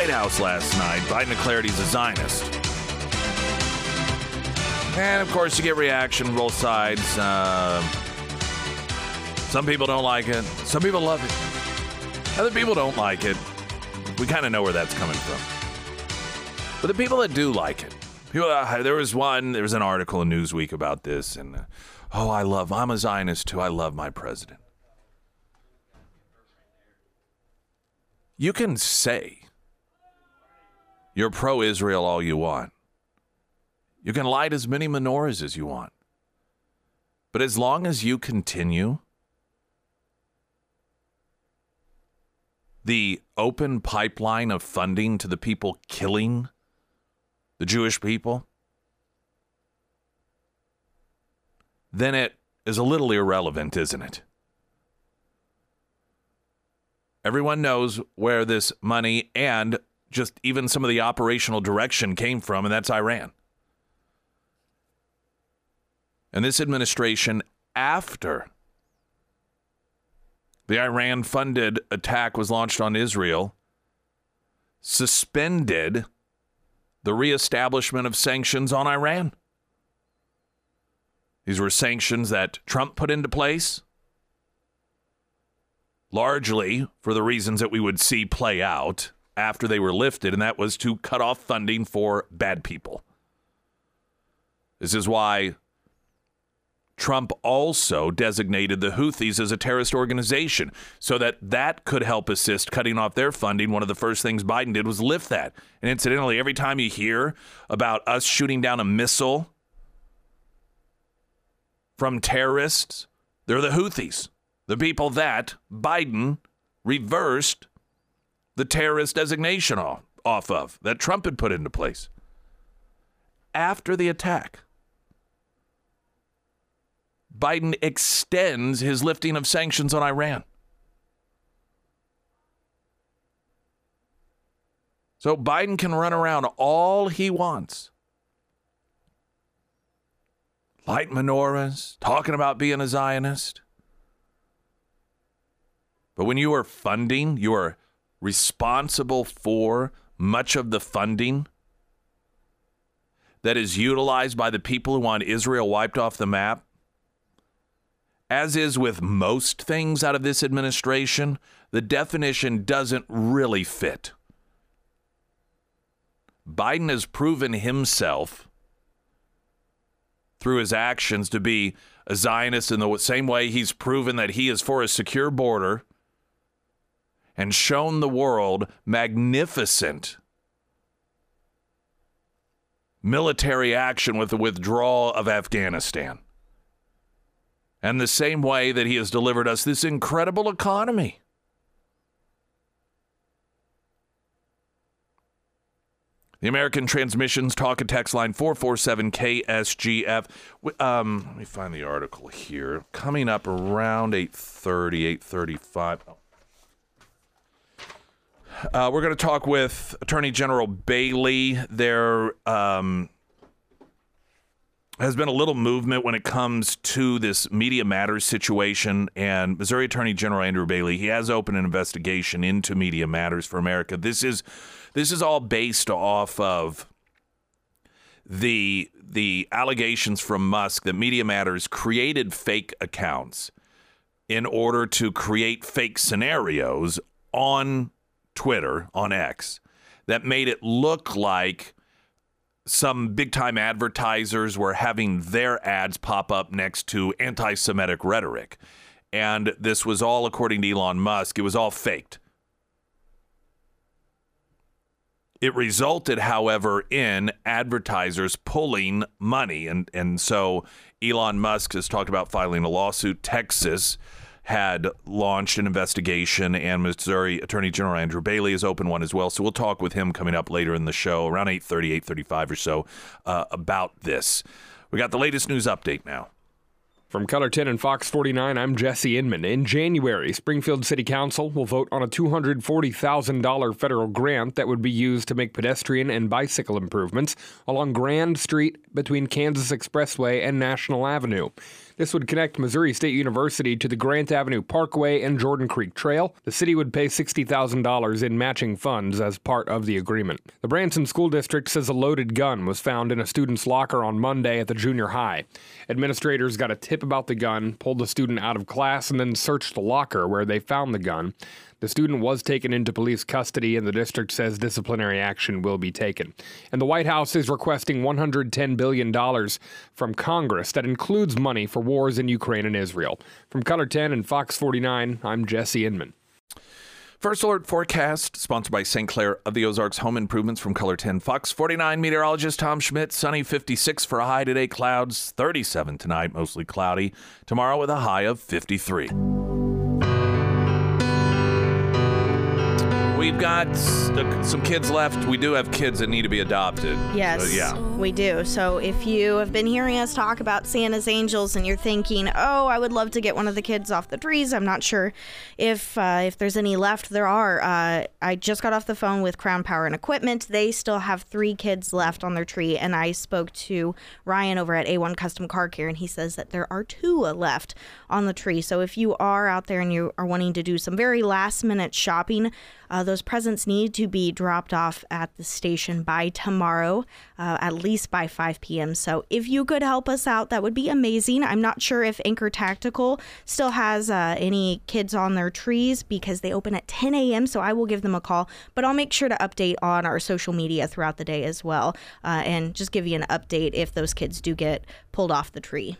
White House last night, Biden declared he's a Zionist. And of course, you get reaction from both sides. Uh, some people don't like it, some people love it, other people don't like it. We kind of know where that's coming from. But the people that do like it, people, uh, there was one, there was an article in Newsweek about this, and uh, oh, I love, I'm a Zionist too. I love my president. You can say you're pro Israel all you want. You can light as many menorahs as you want. But as long as you continue the open pipeline of funding to the people killing the Jewish people, then it is a little irrelevant, isn't it? Everyone knows where this money and just even some of the operational direction came from, and that's Iran. And this administration, after the Iran funded attack was launched on Israel, suspended the reestablishment of sanctions on Iran. These were sanctions that Trump put into place largely for the reasons that we would see play out after they were lifted, and that was to cut off funding for bad people. This is why Trump also designated the Houthis as a terrorist organization so that that could help assist cutting off their funding. One of the first things Biden did was lift that. And incidentally, every time you hear about us shooting down a missile from terrorists, they're the Houthis the people that Biden reversed the terrorist designation off, off of, that Trump had put into place after the attack. Biden extends his lifting of sanctions on Iran. So Biden can run around all he wants. Light menorahs, talking about being a Zionist. But when you are funding, you are responsible for much of the funding that is utilized by the people who want Israel wiped off the map. As is with most things out of this administration, the definition doesn't really fit. Biden has proven himself through his actions to be a Zionist in the same way he's proven that he is for a secure border and shown the world magnificent military action with the withdrawal of Afghanistan. And the same way that he has delivered us this incredible economy. The American Transmissions Talk and Text Line 447 KSGF. Um, let me find the article here. Coming up around 830, 835. Uh, we're going to talk with Attorney General Bailey. There um, has been a little movement when it comes to this Media Matters situation, and Missouri Attorney General Andrew Bailey he has opened an investigation into Media Matters for America. This is this is all based off of the the allegations from Musk that Media Matters created fake accounts in order to create fake scenarios on Twitter, on X, that made it look like some big time advertisers were having their ads pop up next to anti Semitic rhetoric. And this was all, according to Elon Musk, it was all faked. It resulted, however, in advertisers pulling money. And, and so Elon Musk has talked about filing a lawsuit. Texas had launched an investigation, and Missouri Attorney General Andrew Bailey has opened one as well. So we'll talk with him coming up later in the show, around 8.30, 8.35 or so, uh, about this. We got the latest news update now. From KOLR 10 and Fox 49, I'm Jesse Inman. In January, Springfield City Council will vote on a $240,000 federal grant that would be used to make pedestrian and bicycle improvements along Grand Street between Kansas Expressway and National Avenue. This would connect Missouri State University to the Grant Avenue Parkway and Jordan Creek Trail. The city would pay $60,000 in matching funds as part of the agreement. The Branson School District says a loaded gun was found in a student's locker on Monday at the junior high. Administrators got a tip about the gun, pulled the student out of class, and then searched the locker where they found the gun. The student was taken into police custody, and the district says disciplinary action will be taken. And the White House is requesting $110 billion from Congress. That includes money for wars in Ukraine and Israel. From KOLR 10 and Fox 49, I'm Jesse Inman. First alert forecast sponsored by St. Clair of the Ozarks Home Improvements from KOLR 10 Fox 49 meteorologist Tom Schmidt. Sunny 56 for a high today, clouds 37 tonight, mostly cloudy. Tomorrow with a high of 53. We've got some kids left. We do have kids that need to be adopted. Yes, Uh, yeah. we do. So if you have been hearing us talk about Santa's Angels and you're thinking, "Oh, I would love to get one of the kids off the trees," I'm not sure if uh, if there's any left. There are. Uh, I just got off the phone with Crown Power and Equipment. They still have three kids left on their tree, and I spoke to Ryan over at A1 Custom Car Care, and he says that there are two left on the tree. So if you are out there and you are wanting to do some very last minute shopping, uh, those presents need to be dropped off at the station by tomorrow, uh, at least by 5 p.m. So if you could help us out, that would be amazing. I'm not sure if Anchor Tactical still has uh, any kids on their trees because they open at 10 a.m. So I will give them a call, but I'll make sure to update on our social media throughout the day as well, uh, and just give you an update if those kids do get pulled off the tree.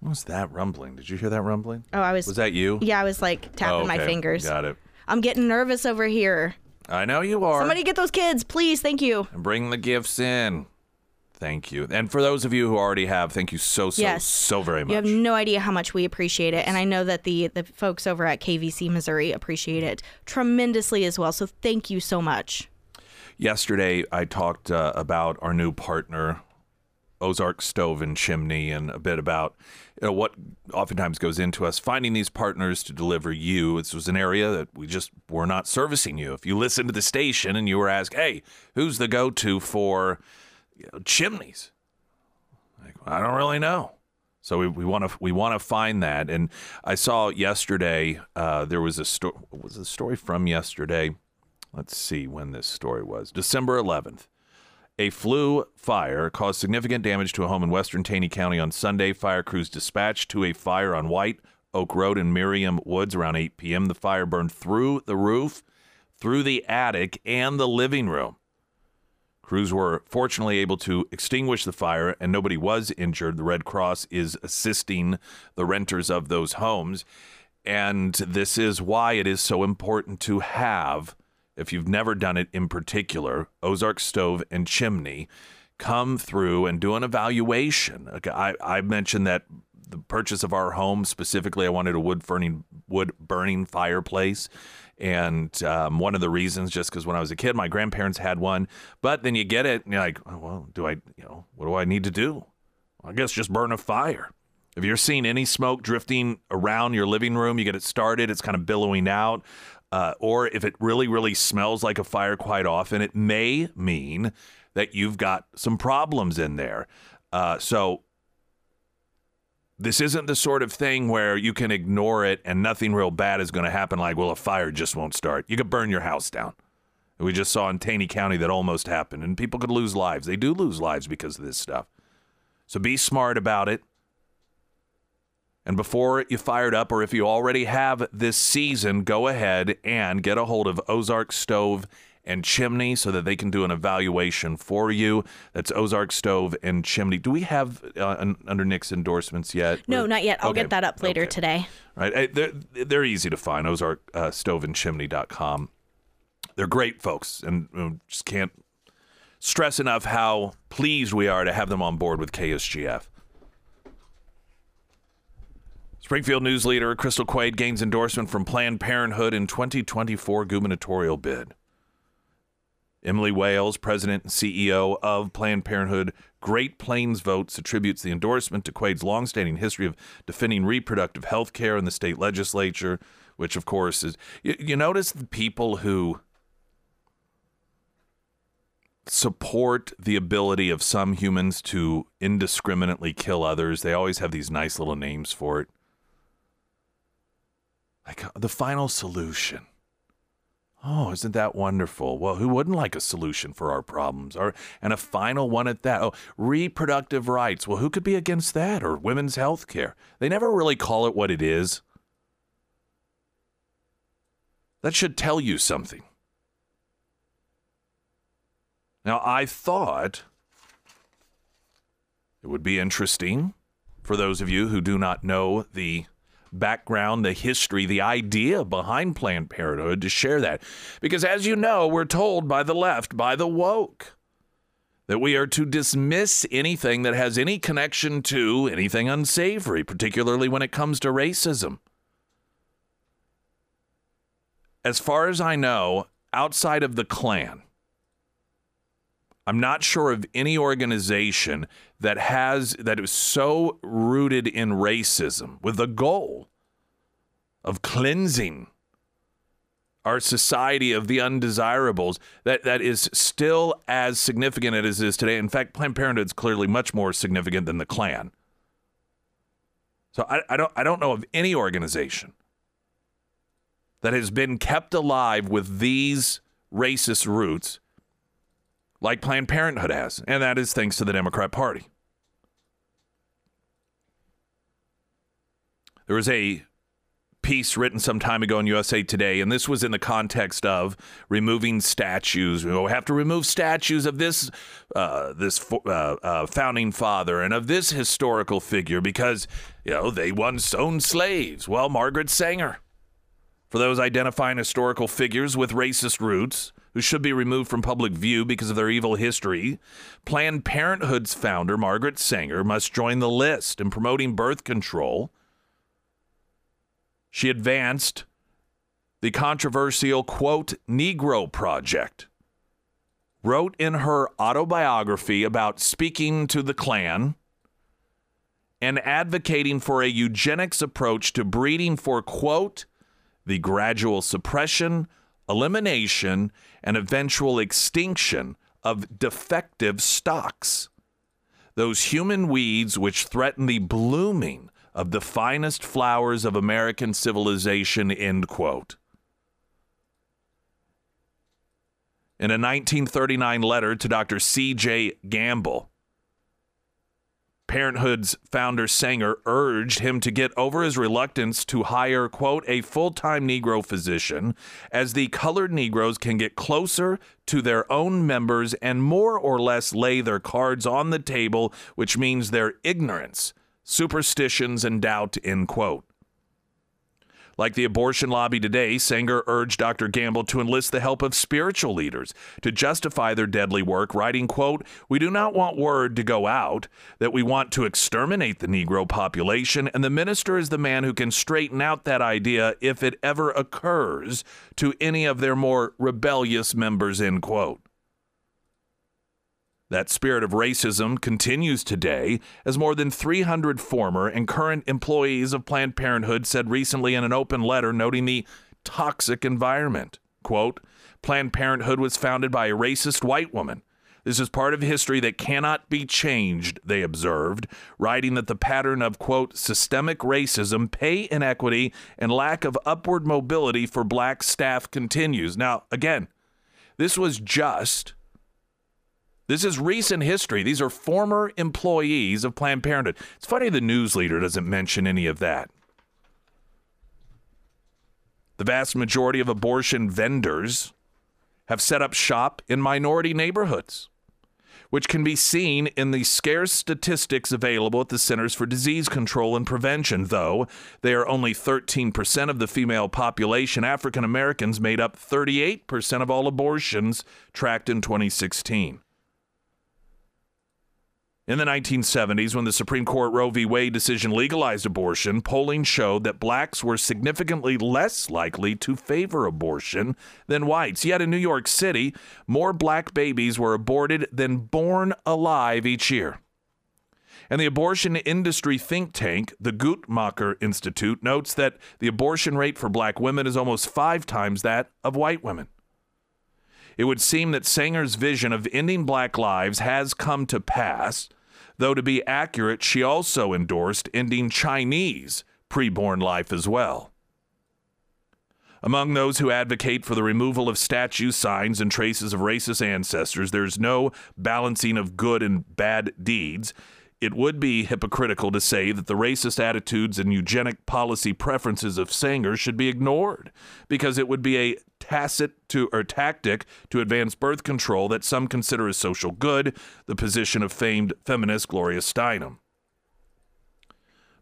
What was that rumbling? Did you hear that rumbling? Oh, I was. Was that you? Yeah, I was like tapping Oh, my okay. fingers. Got it. I'm getting nervous over here. I know you are. Somebody get those kids, please. Thank you. and bring the gifts in. Thank you. And for those of you who already have, thank you so so Yes. so very much. You have no idea how much we appreciate it, and I know that the the folks over at KVC Missouri appreciate it tremendously as well. So thank you so much. Yesterday, I talked uh, about our new partner, Ozark Stove and Chimney, and a bit about you know, what oftentimes goes into us finding these partners to deliver you. This was an area that we just were not servicing you. If you listen to the station and you were asked, "Hey, who's the go-to for you know, chimneys?" Like, I don't really know. So we we want to we want to find that. And I saw yesterday uh, there was a story. Was a story from yesterday? Let's see when this story was. December 11th. A flue fire caused significant damage to a home in western Taney County on Sunday. Fire crews dispatched to a fire on White Oak Road in Merriam Woods around 8 p.m. The fire burned through the roof, through the attic, and the living room. Crews were fortunately able to extinguish the fire and nobody was injured. The Red Cross is assisting the renters of those homes. And this is why it is so important to have, if you've never done it in particular, Ozark Stove and Chimney come through and do an evaluation. Okay, I, I mentioned that the purchase of our home specifically, I wanted a wood burning wood burning fireplace. And um, one of the reasons, just because when I was a kid, my grandparents had one. But then you get it, and you're like, oh, well, do I, you know, what do I need to do? I guess just burn a fire. If you're seeing any smoke drifting around your living room, you get it started, it's kind of billowing out. Uh, or if it really, really smells like a fire quite often, it may mean that you've got some problems in there. Uh, so this isn't the sort of thing where you can ignore it and nothing real bad is going to happen, like, well, a fire just won't start. You could burn your house down. We just saw in Taney County that almost happened, and people could lose lives. They do lose lives because of this stuff. So be smart about it. And before you fire it up, or if you already have this season, go ahead and get a hold of Ozark Stove and Chimney so that they can do an evaluation for you. That's Ozark Stove and Chimney. Do we have uh, un- under Nick's endorsements yet? No, Or- not yet. I'll Okay, get that up later okay. today. Right. They're, they're easy to find. Ozark uh, Stove and Chimney.com. They're great folks and just can't stress enough how pleased we are to have them on board with KSGF. Springfield News leader Crystal Quade gains endorsement from Planned Parenthood in 2024 gubernatorial bid. Emily Wales, president and CEO of Planned Parenthood Great Plains Votes, attributes the endorsement to Quade's longstanding history of defending reproductive health care in the state legislature, which, of course, is. You, you notice the people who support the ability of some humans to indiscriminately kill others. They always have these nice little names for it. Like uh, the final solution. Oh, isn't that wonderful? Well, who wouldn't like a solution for our problems? Or and a final one at that. Oh, reproductive rights. Well, who could be against that? Or women's health care. They never really call it what it is. That should tell you something. Now, I thought it would be interesting for those of you who do not know the background, the history, the idea behind Planned Parenthood to share that. Because as you know, we're told by the left, by the woke, that we are to dismiss anything that has any connection to anything unsavory, particularly when it comes to racism. As far as I know, outside of the Klan, I'm not sure of any organization that has that is so rooted in racism with the goal of cleansing our society of the undesirables that that is still as significant as it is today. In fact, Planned Parenthood is clearly much more significant than the Klan. So I, I don't I don't know of any organization that has been kept alive with these racist roots like Planned Parenthood has, and that is thanks to the Democrat Party. There was a piece written some time ago in USA Today, and this was in the context of removing statues. We have to remove statues of this uh, this uh, uh, founding father and of this historical figure because you know they once owned slaves. Well, Margaret Sanger, for those identifying historical figures with racist roots, who should be removed from public view because of their evil history. Planned Parenthood's founder, Margaret Sanger, must join the list in promoting birth control. She advanced the controversial, quote, Negro Project, wrote in her autobiography about speaking to the Klan and advocating for a eugenics approach to breeding for, quote, the gradual suppression, elimination, and eventual extinction of defective stocks. Those human weeds which threaten the blooming of the finest flowers of American civilization, end quote. In a 1939 letter to Dr. C.J. Gamble, Parenthood's founder Sanger urged him to get over his reluctance to hire, quote, a full time Negro physician, as the colored Negroes can get closer to their own members and more or less lay their cards on the table, which means their ignorance, superstitions, and doubt, end quote. Like the abortion lobby today, Sanger urged Dr. Gamble to enlist the help of spiritual leaders to justify their deadly work, writing, quote, We do not want word to go out that we want to exterminate the Negro population, and the minister is the man who can straighten out that idea if it ever occurs to any of their more rebellious members, end quote. That spirit of racism continues today, as more than 300 former and current employees of Planned Parenthood said recently in an open letter noting the toxic environment. Quote, Planned Parenthood was founded by a racist white woman. This is part of history that cannot be changed, they observed, writing that the pattern of, quote, systemic racism, pay inequity, and lack of upward mobility for black staff continues. Now, again, this was just this is recent history. These are former employees of Planned Parenthood. It's funny the news leader doesn't mention any of that. The vast majority of abortion vendors have set up shop in minority neighborhoods, which can be seen in the scarce statistics available at the Centers for Disease Control and Prevention, though they are only 13% of the female population. African Americans made up 38% of all abortions tracked in 2016. In the 1970s, when the Supreme Court Roe v. Wade decision legalized abortion, polling showed that blacks were significantly less likely to favor abortion than whites. Yet in New York City, more black babies were aborted than born alive each year. And the abortion industry think tank, the Guttmacher Institute, notes that the abortion rate for black women is almost five times that of white women. It would seem that Sanger's vision of ending black lives has come to pass, though to be accurate, she also endorsed ending Chinese preborn life as well. Among those who advocate for the removal of statue signs and traces of racist ancestors, there's no balancing of good and bad deeds. It would be hypocritical to say that the racist attitudes and eugenic policy preferences of Sanger should be ignored, because it would be a tacit to or tactic to advance birth control that some consider a social good, the position of famed feminist Gloria Steinem.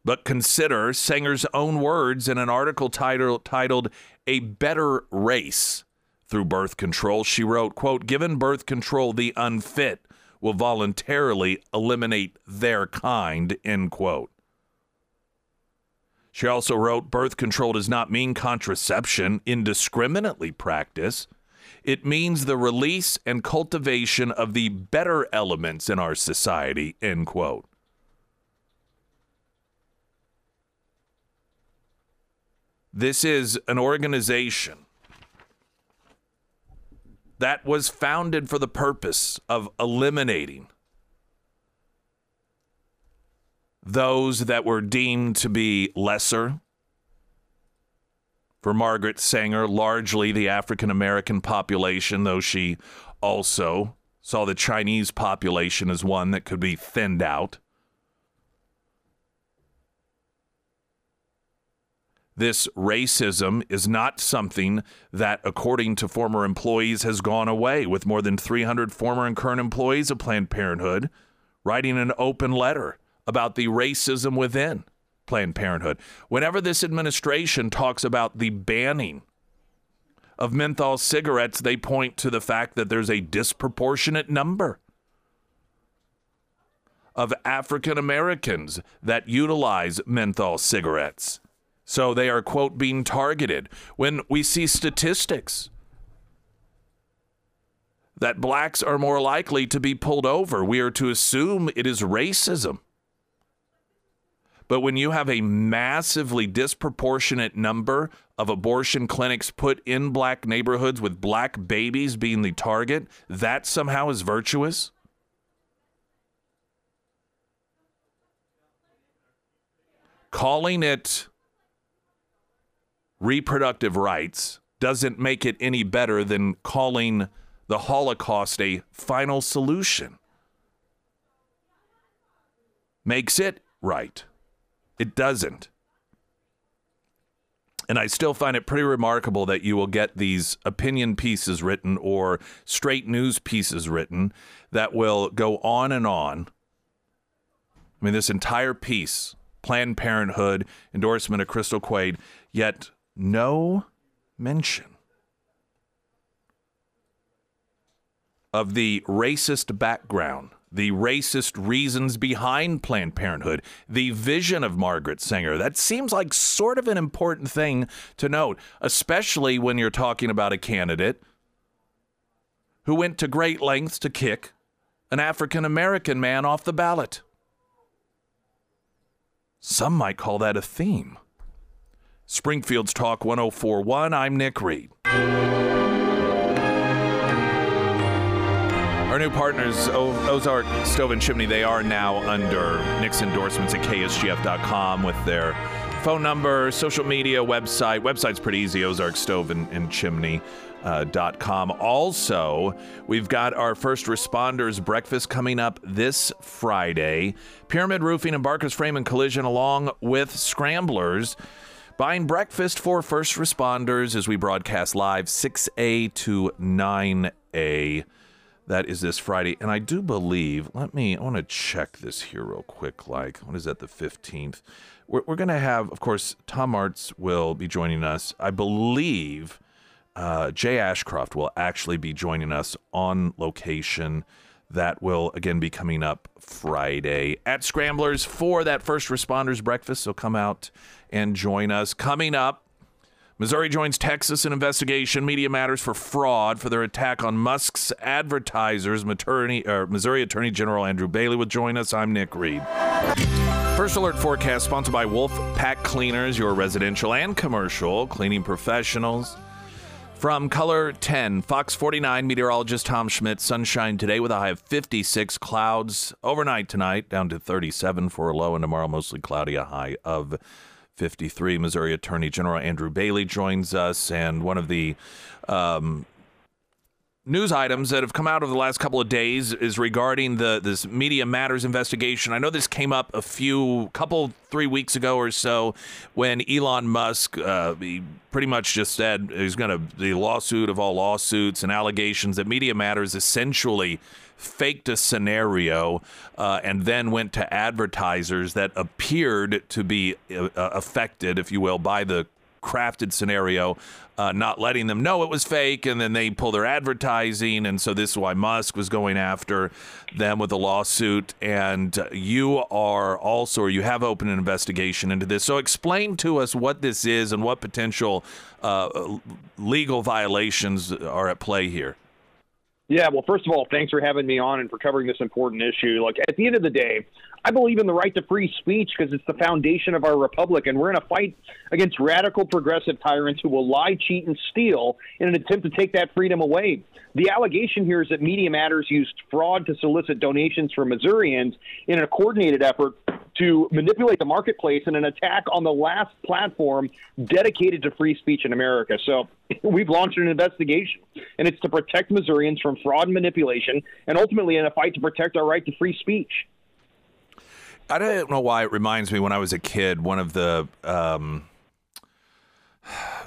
But consider Sanger's own words in an article title, titled A Better Race Through Birth Control. She wrote, quote, given birth control, the unfit will voluntarily eliminate their kind, end quote. She also wrote, birth control does not mean contraception indiscriminately practice. It means the release and cultivation of the better elements in our society, end quote. This is an organization that was founded for the purpose of eliminating those that were deemed to be lesser. For Margaret Sanger, largely the African American population, though she also saw the Chinese population as one that could be thinned out. This racism is not something that, according to former employees, has gone away, with more than 300 former and current employees of Planned Parenthood writing an open letter about the racism within Planned Parenthood. Whenever this administration talks about the banning of menthol cigarettes, they point to the fact that there's a disproportionate number of African Americans that utilize menthol cigarettes. So they are, quote, being targeted. When we see statistics that blacks are more likely to be pulled over, we are to assume it is racism. But when you have a massively disproportionate number of abortion clinics put in black neighborhoods with black babies being the target, that somehow is virtuous? Calling it reproductive rights doesn't make it any better than calling the Holocaust a final solution. Makes it right. It doesn't. And I still find it pretty remarkable that you will get these opinion pieces written or straight news pieces written that will go on and on. I mean, this entire piece, Planned Parenthood, endorsement of Crystal Quade, yet no mention of the racist background, the racist reasons behind Planned Parenthood, the vision of Margaret Sanger. That seems like sort of an important thing to note, especially when you're talking about a candidate who went to great lengths to kick an African American man off the ballot. Some might call that a theme. Springfield's Talk 1041. I'm Nick Reed. Our new partners, Ozark Stove and Chimney, they are now under Nick's endorsements at ksgf.com with their phone number, social media, website. Website's pretty easy, Ozark Stove and, and Chimney. Uh, dot com. Also, we've got our first responders breakfast coming up this Friday. Pyramid Roofing and Barker's Frame and Collision, along with Scramblers. Buying breakfast for first responders as we broadcast live 6A to 9A. That is this Friday. And I do believe, let me, I want to check this here real quick. Like, what is that, the 15th? We're, we're going to have, of course, Tom Arts will be joining us. I believe uh, Jay Ashcroft will actually be joining us on location. That will again be coming up Friday at Scramblers for that first responders breakfast. So come out and join us. Coming up, Missouri joins Texas in investigation. Media Matters for fraud for their attack on Musk's advertisers. Maternity, Missouri Attorney General Andrew Bailey will join us. I'm Nick Reed. First Alert Forecast sponsored by Wolf Pack Cleaners, your residential and commercial cleaning professionals. From KOLR 10, Fox 49 meteorologist Tom Schmidt. Sunshine today with a high of 56. Clouds overnight tonight down to 37 for a low, and tomorrow mostly cloudy, a high of 53. Missouri Attorney General Andrew Bailey joins us, and one of the um, news items that have come out over the last couple of days is regarding the this Media Matters investigation. I know this came up a few couple three weeks ago or so when Elon Musk uh, pretty much just said he's going to the lawsuit of all lawsuits and allegations that Media Matters essentially faked a scenario uh, and then went to advertisers that appeared to be uh, affected, if you will, by the crafted scenario, uh, not letting them know it was fake, and then they pull their advertising, and so this is why Musk was going after them with a lawsuit. And you are also, or you have opened an investigation into this. So explain to us what this is and what potential uh, legal violations are at play here. Yeah, well, first of all, thanks for having me on and for covering this important issue. Like, at the end of the day, I believe in the right to free speech because it's the foundation of our republic, and we're in a fight against radical progressive tyrants who will lie, cheat, and steal in an attempt to take that freedom away. The allegation here is that Media Matters used fraud to solicit donations from Missourians in a coordinated effort to manipulate the marketplace in an attack on the last platform dedicated to free speech in America. So we've launched an investigation, and it's to protect Missourians from fraud and manipulation, and ultimately in a fight to protect our right to free speech. I don't know why it reminds me when I was a kid, one of the. Um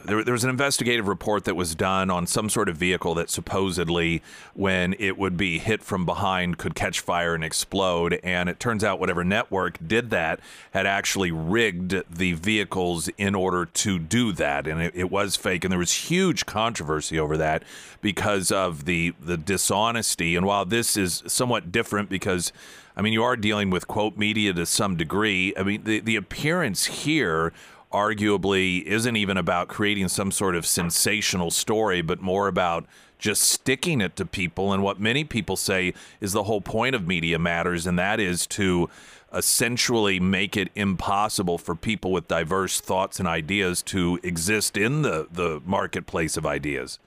there, there, was an investigative report that was done on some sort of vehicle that supposedly, when it would be hit from behind, could catch fire and explode. And it turns out whatever network did that had actually rigged the vehicles in order to do that, and it, it was fake. And there was huge controversy over that because of the the dishonesty. And while this is somewhat different because I mean, you are dealing with quote media to some degree. I mean, the, the appearance here arguably isn't even about creating some sort of sensational story, but more about just sticking it to people. And what many people say is the whole point of Media Matters, and that is to essentially make it impossible for people with diverse thoughts and ideas to exist in the, the marketplace of ideas.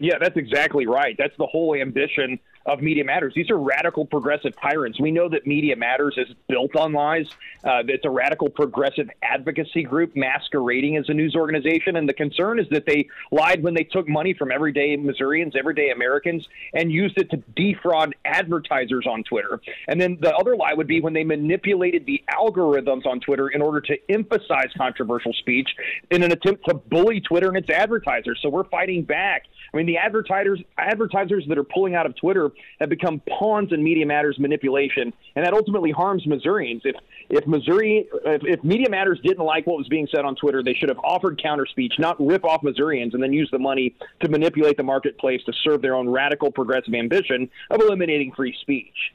Yeah, that's exactly right. That's the whole ambition of Media Matters. These are radical progressive tyrants. We know that Media Matters is built on lies. Uh, it's a radical progressive advocacy group masquerading as a news organization. And the concern is that they lied when they took money from everyday Missourians, everyday Americans, and used it to defraud advertisers on Twitter. And then the other lie would be when they manipulated the algorithms on Twitter in order to emphasize controversial speech in an attempt to bully Twitter and its advertisers. So we're fighting back. I mean, the advertisers advertisers that are pulling out of Twitter have become pawns in Media Matters manipulation, and that ultimately harms Missourians. If if Missouri, if, if Media Matters didn't like what was being said on Twitter, they should have offered counter speech, not rip off Missourians and then use the money to manipulate the marketplace to serve their own radical progressive ambition of eliminating free speech.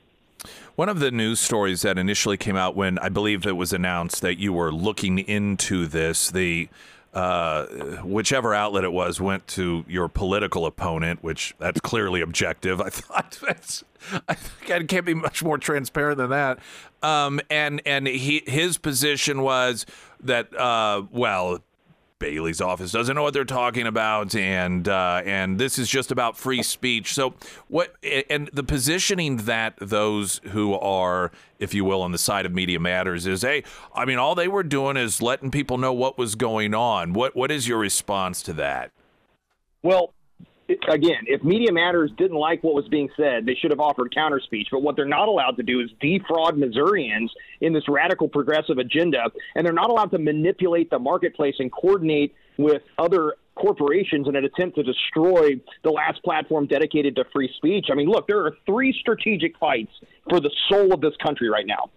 One of the news stories that initially came out when I believe it was announced that you were looking into this, the uh, whichever outlet it was went to your political opponent, which that's clearly objective. I thought that's, I think I can't be much more transparent than that. Um, and and he his position was that uh, well, Bailey's office doesn't know what they're talking about, and uh, and this is just about free speech. So what? And the positioning that those who are, if you will, on the side of Media Matters is, hey, I mean, all they were doing is letting people know what was going on. What what is your response to that? Well, again, if Media Matters didn't like what was being said, they should have offered counter speech. But what they're not allowed to do is defraud Missourians in this radical progressive agenda, and they're not allowed to manipulate the marketplace and coordinate with other corporations in an attempt to destroy the last platform dedicated to free speech. I mean, look, there are three strategic fights for the soul of this country right now.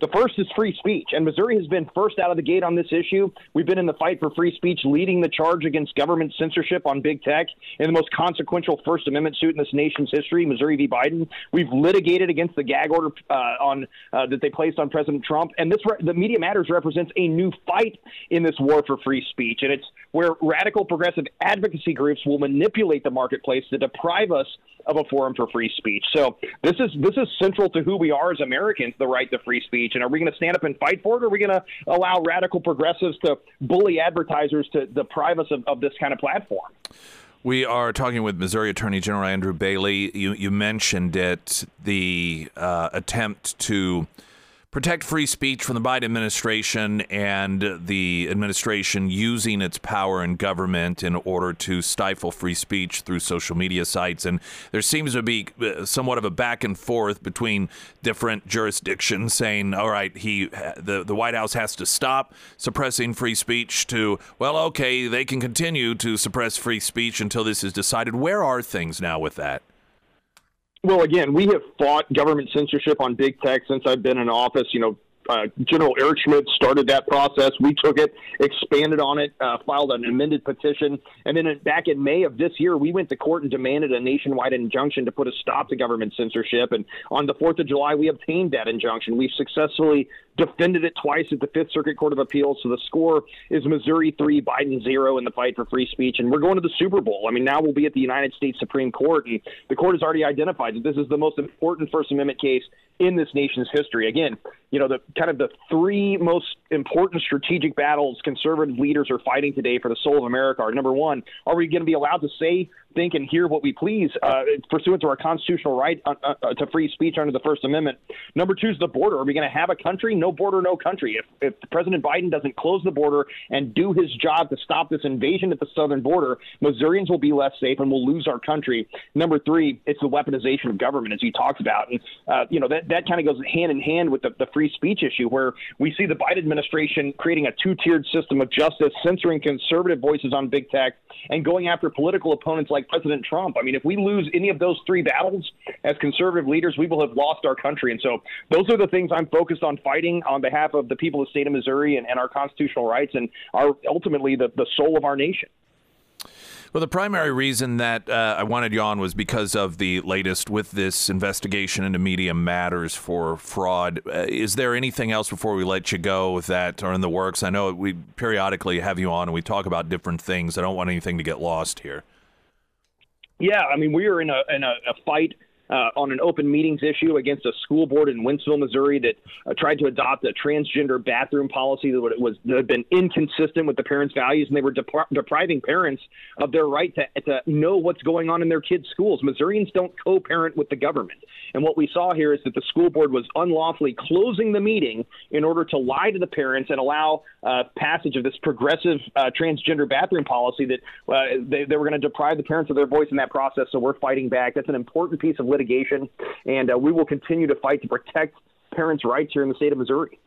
The first is free speech, and Missouri has been first out of the gate on this issue. We've been in the fight for free speech, leading the charge against government censorship on big tech in the most consequential First Amendment suit in this nation's history, Missouri v. Biden. We've litigated against the gag order uh, on uh, that they placed on President Trump, and this re- the Media Matters represents a new fight in this war for free speech, and it's where radical progressive advocacy groups will manipulate the marketplace to deprive us of a forum for free speech. So this is this is central to who we are as Americans, the right to free speech speech. And are we going to stand up and fight for it, or are we going to allow radical progressives to bully advertisers to deprive us of, of this kind of platform? We are talking with Missouri Attorney General Andrew Bailey. You, you mentioned it, the uh, attempt to protect free speech from the Biden administration and the administration using its power in government in order to stifle free speech through social media sites. And there seems to be uh, somewhat of a back and forth between different jurisdictions saying, all right, he the, the White House has to stop suppressing free speech to, well, okay, they can continue to suppress free speech until this is decided. Where are things now with that? Well, again, we have fought government censorship on big tech since I've been in office. You know, uh, General Eric Schmitt started that process. We took it, expanded on it, uh, filed an amended petition, and then back in May of this year, we went to court and demanded a nationwide injunction to put a stop to government censorship. And on the 4th of July, we obtained that injunction. We've successfully defended it twice at the Fifth Circuit Court of Appeals. So the score is Missouri three, Biden zero in the fight for free speech. And we're going to the Super Bowl. I mean, now we'll be at the United States Supreme Court, and the court has already identified that this is the most important First Amendment case in this nation's history. Again, you know, the kind of the three most important strategic battles conservative leaders are fighting today for the soul of America are number one, are we going to be allowed to say think and hear what we please uh, pursuant to our constitutional right uh, uh, to free speech under the First Amendment. Number two is the border. Are we going to have a country? No border, no country. If, if President Biden doesn't close the border and do his job to stop this invasion at the southern border, Missourians will be less safe and we'll lose our country. Number three, it's the weaponization of government, as you talked about. And, uh, you know, that, that kind of goes hand in hand with the, the free speech issue, where we see the Biden administration creating a two tiered system of justice, censoring conservative voices on big tech, and going after political opponents like President Trump. I mean, if we lose any of those three battles as conservative leaders, we will have lost our country. And so those are the things I'm focused on fighting on behalf of the people of the state of Missouri and, and our constitutional rights and are ultimately the, the soul of our nation. Well, the primary reason that uh, I wanted you on was because of the latest with this investigation into Media Matters for fraud. Uh, is there anything else before we let you go that are in the works? I know we periodically have you on and we talk about different things. I don't want anything to get lost here. Yeah, I mean, we are in a in a, a fight uh, on an open meetings issue against a school board in Wentzville, Missouri, that uh, tried to adopt a transgender bathroom policy that was that had been inconsistent with the parents' values, and they were depri- depriving parents of their right to, to know what's going on in their kids' schools. Missourians don't co-parent with the government, and what we saw here is that the school board was unlawfully closing the meeting in order to lie to the parents and allow uh, passage of this progressive uh, transgender bathroom policy that uh, they, they were going to deprive the parents of their voice in that process. So we're fighting back. That's an important piece of litigation, and uh, we will continue to fight to protect parents' rights here in the state of Missouri.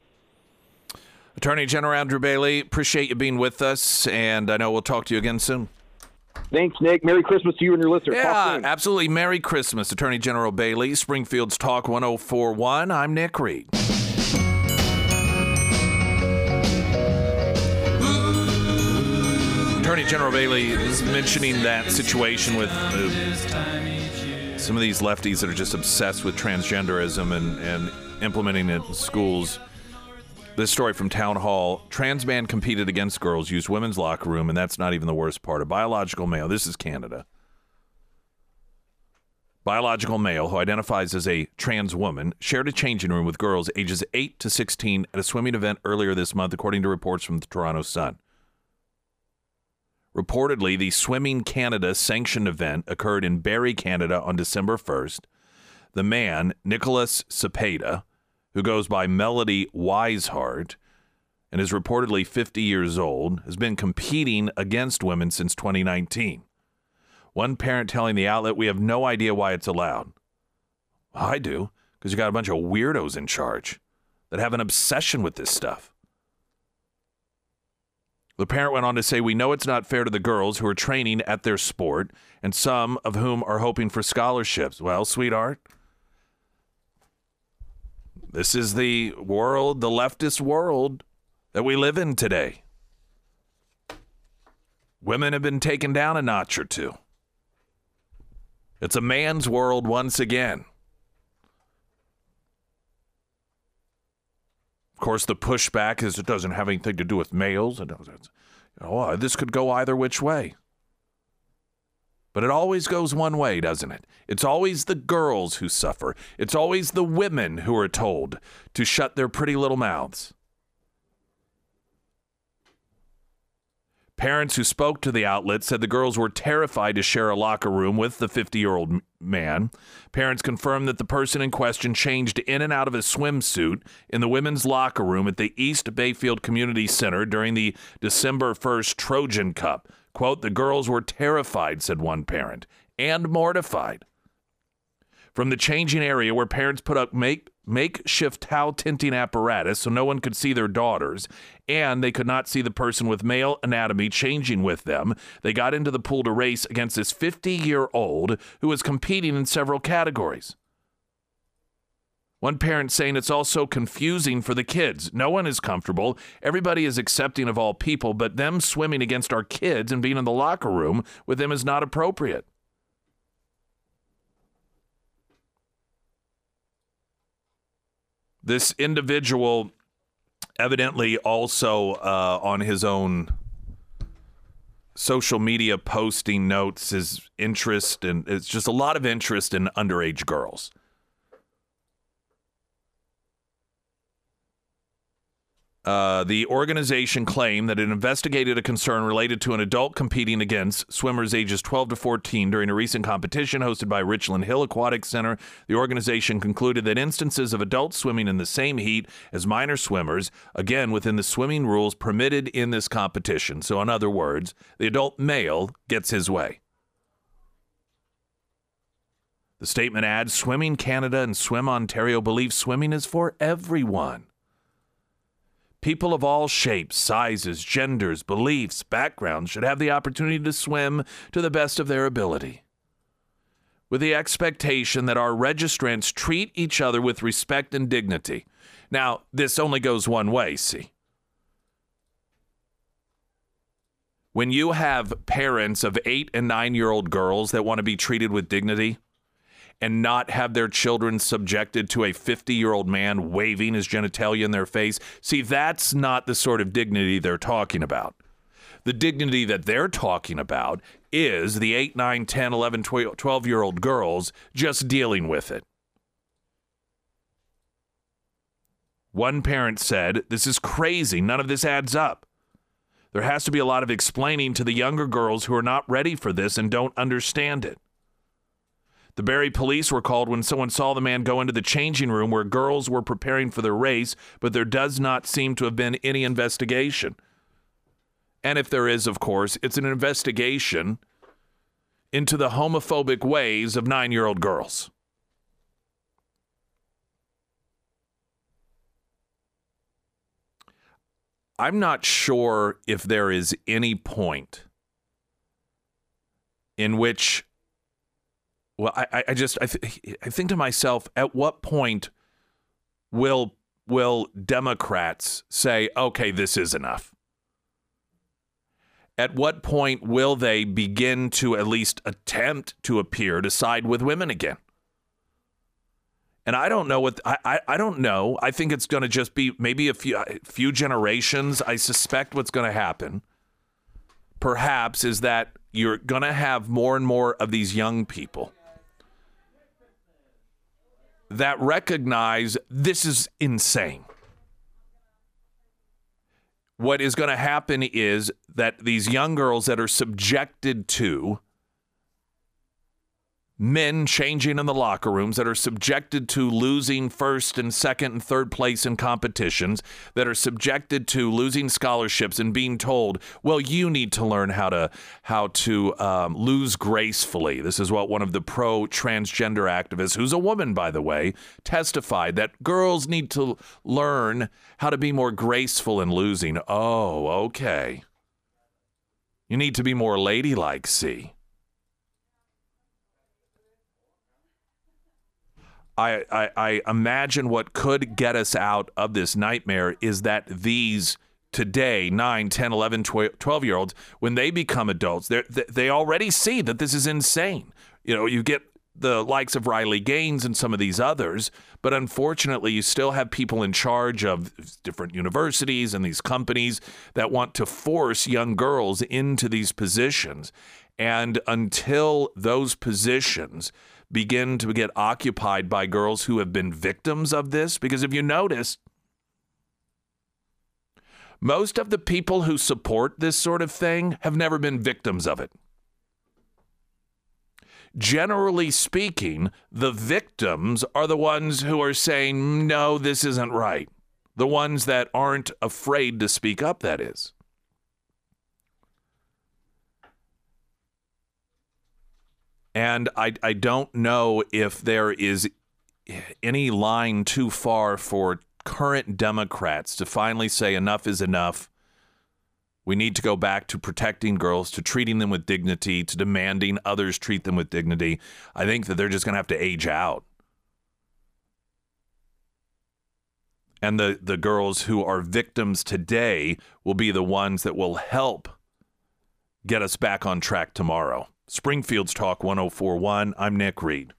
Attorney General Andrew Bailey, appreciate you being with us, and I know we'll talk to you again soon. Thanks, Nick. Merry Christmas to you and your listeners. Yeah, absolutely. Merry Christmas, Attorney General Bailey, Springfield's Talk 1041. I'm Nick Reed. Attorney General Bailey is mentioning that situation with uh, some of these lefties that are just obsessed with transgenderism and, and implementing it in schools. This story from Town Hall trans man competed against girls, used women's locker room, and that's not even the worst part. A biological male, this is Canada. Biological male who identifies as a trans woman shared a changing room with girls ages 8 to 16 at a swimming event earlier this month, according to reports from the Toronto Sun. Reportedly, the Swimming Canada sanctioned event occurred in Barrie, Canada on December 1st. The man, Nicholas Cepeda, who goes by Melody Wiseheart and is reportedly 50 years old, has been competing against women since 2019. One parent telling the outlet, We have no idea why it's allowed. I do, because you got a bunch of weirdos in charge that have an obsession with this stuff. The parent went on to say, We know it's not fair to the girls who are training at their sport, and some of whom are hoping for scholarships. Well, sweetheart, this is the world, the leftist world that we live in today. Women have been taken down a notch or two. It's a man's world once again. Course, the pushback is it doesn't have anything to do with males. Oh, uh, this could go either which way. But it always goes one way, doesn't it? It's always the girls who suffer. It's always the women who are told to shut their pretty little mouths. Parents who spoke to the outlet said the girls were terrified to share a locker room with the 50 year old man. Parents confirmed that the person in question changed in and out of his swimsuit in the women's locker room at the East Bayfield Community Center during the December 1st Trojan Cup. Quote, the girls were terrified, said one parent, and mortified. From the changing area where parents put up make, makeshift towel tinting apparatus so no one could see their daughters, and they could not see the person with male anatomy changing with them, they got into the pool to race against this 50 year old who was competing in several categories. One parent saying it's all so confusing for the kids. No one is comfortable. Everybody is accepting of all people, but them swimming against our kids and being in the locker room with them is not appropriate. This individual evidently also uh, on his own social media posting notes his interest and it's just a lot of interest in underage girls. Uh, the organization claimed that it investigated a concern related to an adult competing against swimmers ages 12 to 14 during a recent competition hosted by Richmond Hill Aquatic Center. The organization concluded that instances of adults swimming in the same heat as minor swimmers, again within the swimming rules permitted in this competition. So, in other words, the adult male gets his way. The statement adds Swimming Canada and Swim Ontario believe swimming is for everyone. People of all shapes, sizes, genders, beliefs, backgrounds should have the opportunity to swim to the best of their ability. With the expectation that our registrants treat each other with respect and dignity. Now, this only goes one way, see. When you have parents of eight and nine year old girls that want to be treated with dignity, and not have their children subjected to a 50 year old man waving his genitalia in their face. See, that's not the sort of dignity they're talking about. The dignity that they're talking about is the 8, 9, 10, 11, 12 year old girls just dealing with it. One parent said, This is crazy. None of this adds up. There has to be a lot of explaining to the younger girls who are not ready for this and don't understand it. The Barrie police were called when someone saw the man go into the changing room where girls were preparing for their race, but there does not seem to have been any investigation. And if there is, of course, it's an investigation into the homophobic ways of nine year old girls. I'm not sure if there is any point in which well, I, I just I, th- I think to myself, at what point will will Democrats say, okay, this is enough? At what point will they begin to at least attempt to appear to side with women again? And I don't know what I, I, I don't know. I think it's going to just be maybe a few a few generations. I suspect what's going to happen, perhaps, is that you're going to have more and more of these young people that recognize this is insane. What is going to happen is that these young girls that are subjected to men changing in the locker rooms that are subjected to losing first and second and third place in competitions that are subjected to losing scholarships and being told well you need to learn how to how to um, lose gracefully. This is what one of the pro transgender activists who's a woman by the way testified that girls need to learn how to be more graceful in losing. Oh okay. You need to be more ladylike see I, I, I imagine what could get us out of this nightmare is that these today 9 10 11 12 year olds when they become adults they they already see that this is insane you know you get the likes of Riley Gaines and some of these others, but unfortunately, you still have people in charge of different universities and these companies that want to force young girls into these positions. And until those positions begin to get occupied by girls who have been victims of this, because if you notice, most of the people who support this sort of thing have never been victims of it. Generally speaking, the victims are the ones who are saying, no, this isn't right. The ones that aren't afraid to speak up, that is. And I, I don't know if there is any line too far for current Democrats to finally say enough is enough. We need to go back to protecting girls, to treating them with dignity, to demanding others treat them with dignity. I think that they're just going to have to age out. And the, the girls who are victims today will be the ones that will help get us back on track tomorrow. Springfield's Talk 1041. I'm Nick Reed.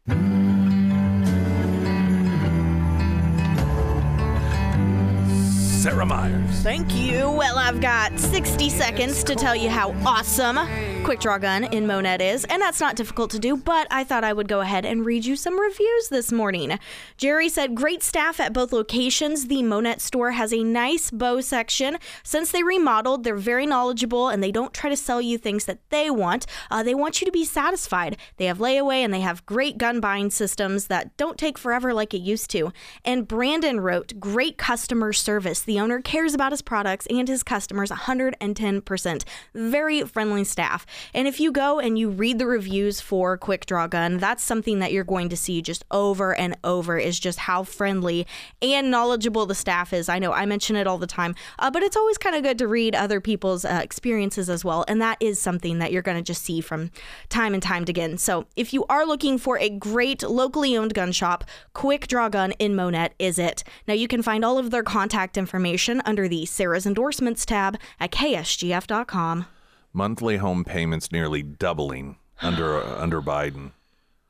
Sarah Myers. Thank you. Well, I've got 60 seconds to tell you how awesome Quick Draw Gun in Monett is, and that's not difficult to do, but I thought I would go ahead and read you some reviews this morning. Jerry said, Great staff at both locations. The Monett store has a nice bow section. Since they remodeled, they're very knowledgeable and they don't try to sell you things that they want. Uh, they want you to be satisfied. They have layaway and they have great gun buying systems that don't take forever like it used to. And Brandon wrote, Great customer service. The owner cares about his products and his customers 110%. Very friendly staff. And if you go and you read the reviews for Quick Draw Gun, that's something that you're going to see just over and over is just how friendly and knowledgeable the staff is. I know I mention it all the time, uh, but it's always kind of good to read other people's uh, experiences as well. And that is something that you're going to just see from time and time again. So if you are looking for a great locally owned gun shop, Quick Draw Gun in Monett is it. Now you can find all of their contact information under the Sarah's Endorsements tab at ksgf.com. Monthly home payments nearly doubling under uh, under Biden.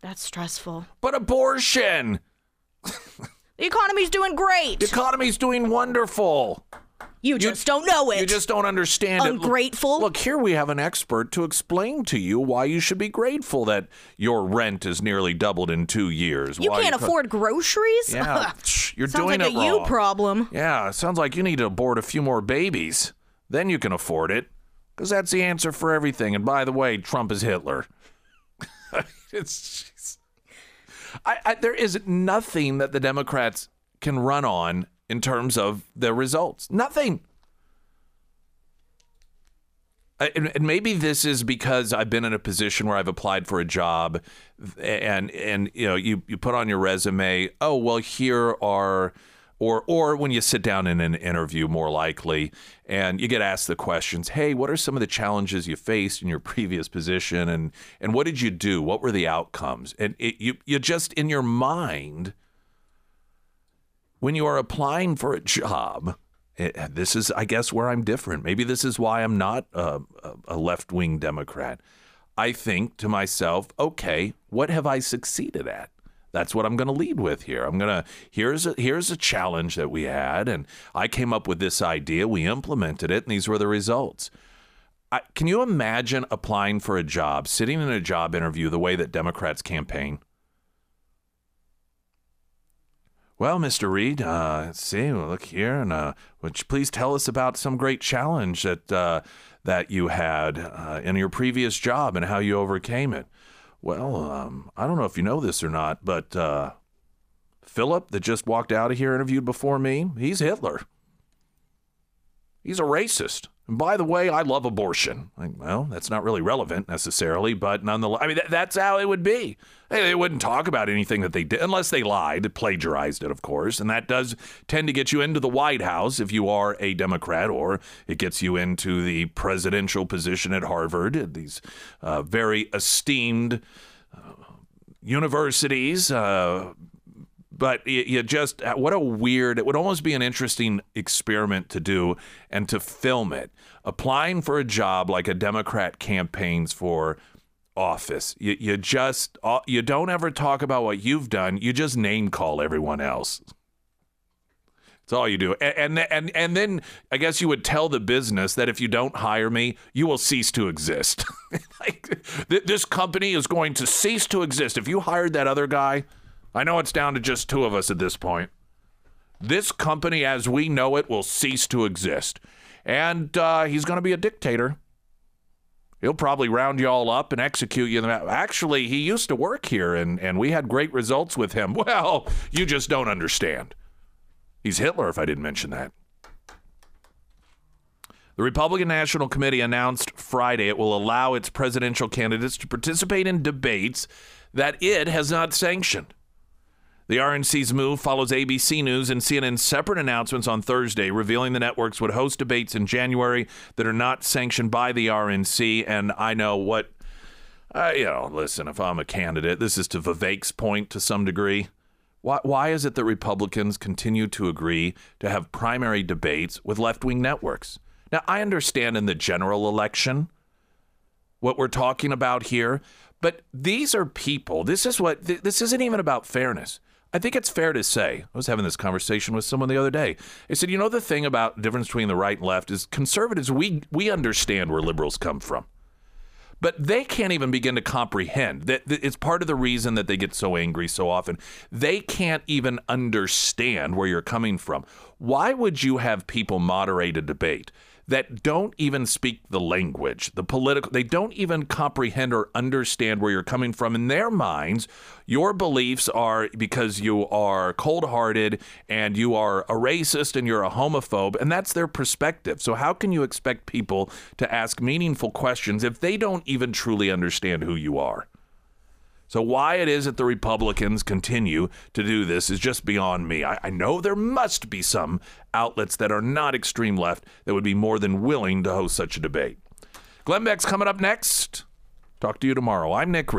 That's stressful. But abortion. The economy's doing great. The economy's doing wonderful. You just don't know it. You just don't understand it. Ungrateful. Look, here we have an expert to explain to you why you should be grateful that your rent is nearly doubled in two years. you can't co- afford groceries? Yeah, you're Sounds doing like it a you problem. Yeah, it sounds like you need to abort a few more babies. Then you can afford it. Because that's the answer for everything. And by the way, Trump is Hitler. it's. I, I, there is nothing that the Democrats can run on in terms of their results. Nothing. And, and maybe this is because I've been in a position where I've applied for a job, and and you know you you put on your resume, oh well, here are, or or when you sit down in an interview, more likely, and you get asked the questions, hey, what are some of the challenges you faced in your previous position, and and what did you do? What were the outcomes? And it, you you just in your mind when you are applying for a job, it, this is, I guess, where I'm different. Maybe this is why I'm not a, a left wing Democrat. I think to myself, okay, what have I succeeded at? That's what I'm going to lead with here. I'm going to here's a here's a challenge that we had, and I came up with this idea. We implemented it, and these were the results. I, can you imagine applying for a job, sitting in a job interview the way that Democrats campaign? Well, Mr. Reed, uh, let's see, look here, and uh, would you please tell us about some great challenge that uh, that you had uh, in your previous job and how you overcame it? Well, um, I don't know if you know this or not, but uh, Philip, that just walked out of here, interviewed before me, he's Hitler. He's a racist. And by the way, I love abortion. Like, well, that's not really relevant necessarily, but nonetheless, I mean, th- that's how it would be. Hey, they wouldn't talk about anything that they did unless they lied, plagiarized it, of course. And that does tend to get you into the White House if you are a Democrat, or it gets you into the presidential position at Harvard, these uh, very esteemed uh, universities. Uh, but you, just what a weird it would almost be an interesting experiment to do and to film it applying for a job like a democrat campaigns for office you, you just uh, you don't ever talk about what you've done you just name call everyone else That's all you do. And, and and and then I guess you would tell the business that if you don't hire me, you will cease to exist. like, th- this company is going to cease to exist. If you hired that other guy, I know it's down to just two of us at this point. This company, as we know it, will cease to exist. And uh, he's going to be a dictator. He'll probably round you all up and execute you. Actually, he used to work here, and, and we had great results with him. Well, you just don't understand. He's Hitler, if I didn't mention that. The Republican National Committee announced Friday it will allow its presidential candidates to participate in debates that it has not sanctioned. The RNC's move follows ABC News and CNN's separate announcements on Thursday revealing the networks would host debates in January that are not sanctioned by the RNC. And I know what, uh, you know, listen, if I'm a candidate, this is to Vivek's point to some degree. Why, why is it that Republicans continue to agree to have primary debates with left wing networks? Now, I understand in the general election what we're talking about here, but these are people. This is what, th- this isn't even about fairness. I think it's fair to say, I was having this conversation with someone the other day. I said, you know, the thing about difference between the right and left is conservatives, we, we understand where liberals come from. But they can't even begin to comprehend that it's part of the reason that they get so angry so often. They can't even understand where you're coming from. Why would you have people moderate a debate? That don't even speak the language, the political, they don't even comprehend or understand where you're coming from. In their minds, your beliefs are because you are cold hearted and you are a racist and you're a homophobe, and that's their perspective. So, how can you expect people to ask meaningful questions if they don't even truly understand who you are? So, why it is that the Republicans continue to do this is just beyond me. I, I, know there must be some outlets that are not extreme left that would be more than willing to host such a debate. Glenn Beck's coming up next. Talk to you tomorrow. I'm Nick.